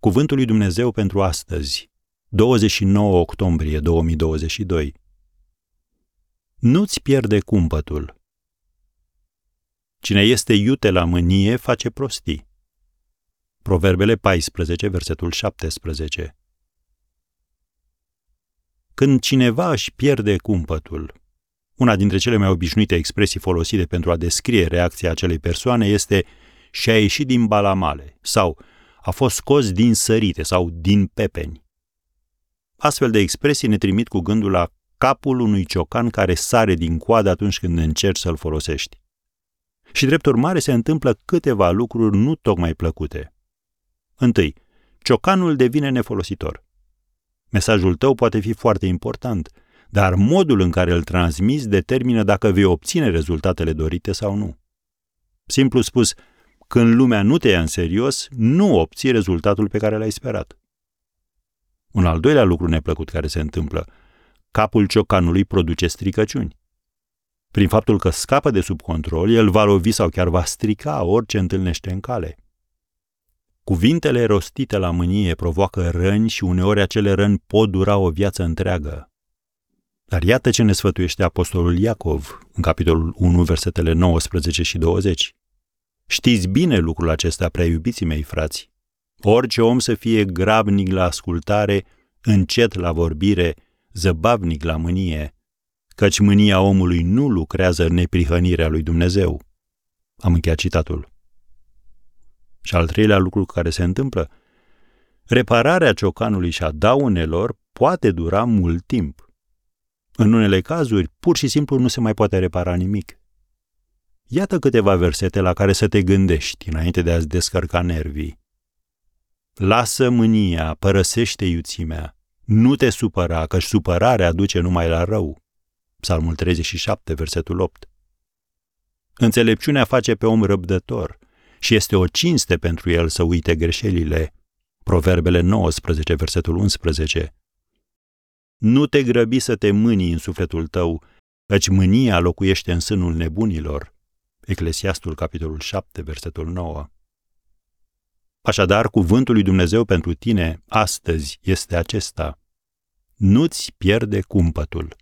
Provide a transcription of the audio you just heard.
Cuvântul lui Dumnezeu pentru astăzi, 29 octombrie 2022. Nu-ți pierde cumpătul. Cine este iute la mânie face prostii. Proverbele 14, versetul 17. Când cineva își pierde cumpătul, una dintre cele mai obișnuite expresii folosite pentru a descrie reacția acelei persoane este și-a ieșit din balamale sau a fost scos din sărite sau din pepeni. Astfel de expresii ne trimit cu gândul la capul unui ciocan care sare din coadă atunci când încerci să-l folosești. Și drept urmare se întâmplă câteva lucruri nu tocmai plăcute. Întâi, ciocanul devine nefolositor. Mesajul tău poate fi foarte important, dar modul în care îl transmiți determină dacă vei obține rezultatele dorite sau nu. Simplu spus, când lumea nu te ia în serios, nu obții rezultatul pe care l-ai sperat. Un al doilea lucru neplăcut care se întâmplă, capul ciocanului produce stricăciuni. Prin faptul că scapă de sub control, el va lovi sau chiar va strica orice întâlnește în cale. Cuvintele rostite la mânie provoacă răni și uneori acele răni pot dura o viață întreagă. Dar iată ce ne sfătuiește apostolul Iacov în capitolul 1, versetele 19 și 20. Știți bine lucrul acesta, prea iubiții mei frați. Orice om să fie grabnic la ascultare, încet la vorbire, zăbavnic la mânie, căci mânia omului nu lucrează în neprihănirea lui Dumnezeu. Am încheiat citatul. Și al treilea lucru care se întâmplă, repararea ciocanului și a daunelor poate dura mult timp. În unele cazuri, pur și simplu nu se mai poate repara nimic. Iată câteva versete la care să te gândești înainte de a-ți descărca nervii. Lasă mânia, părăsește iuțimea, nu te supăra, căci supărarea aduce numai la rău. Psalmul 37, versetul 8. Înțelepciunea face pe om răbdător și este o cinste pentru el să uite greșelile. Proverbele 19, versetul 11. Nu te grăbi să te mânii în sufletul tău, căci mânia locuiește în sânul nebunilor. Eclesiastul, capitolul 7, versetul 9. Așadar, cuvântul lui Dumnezeu pentru tine astăzi este acesta. Nu-ți pierde cumpătul.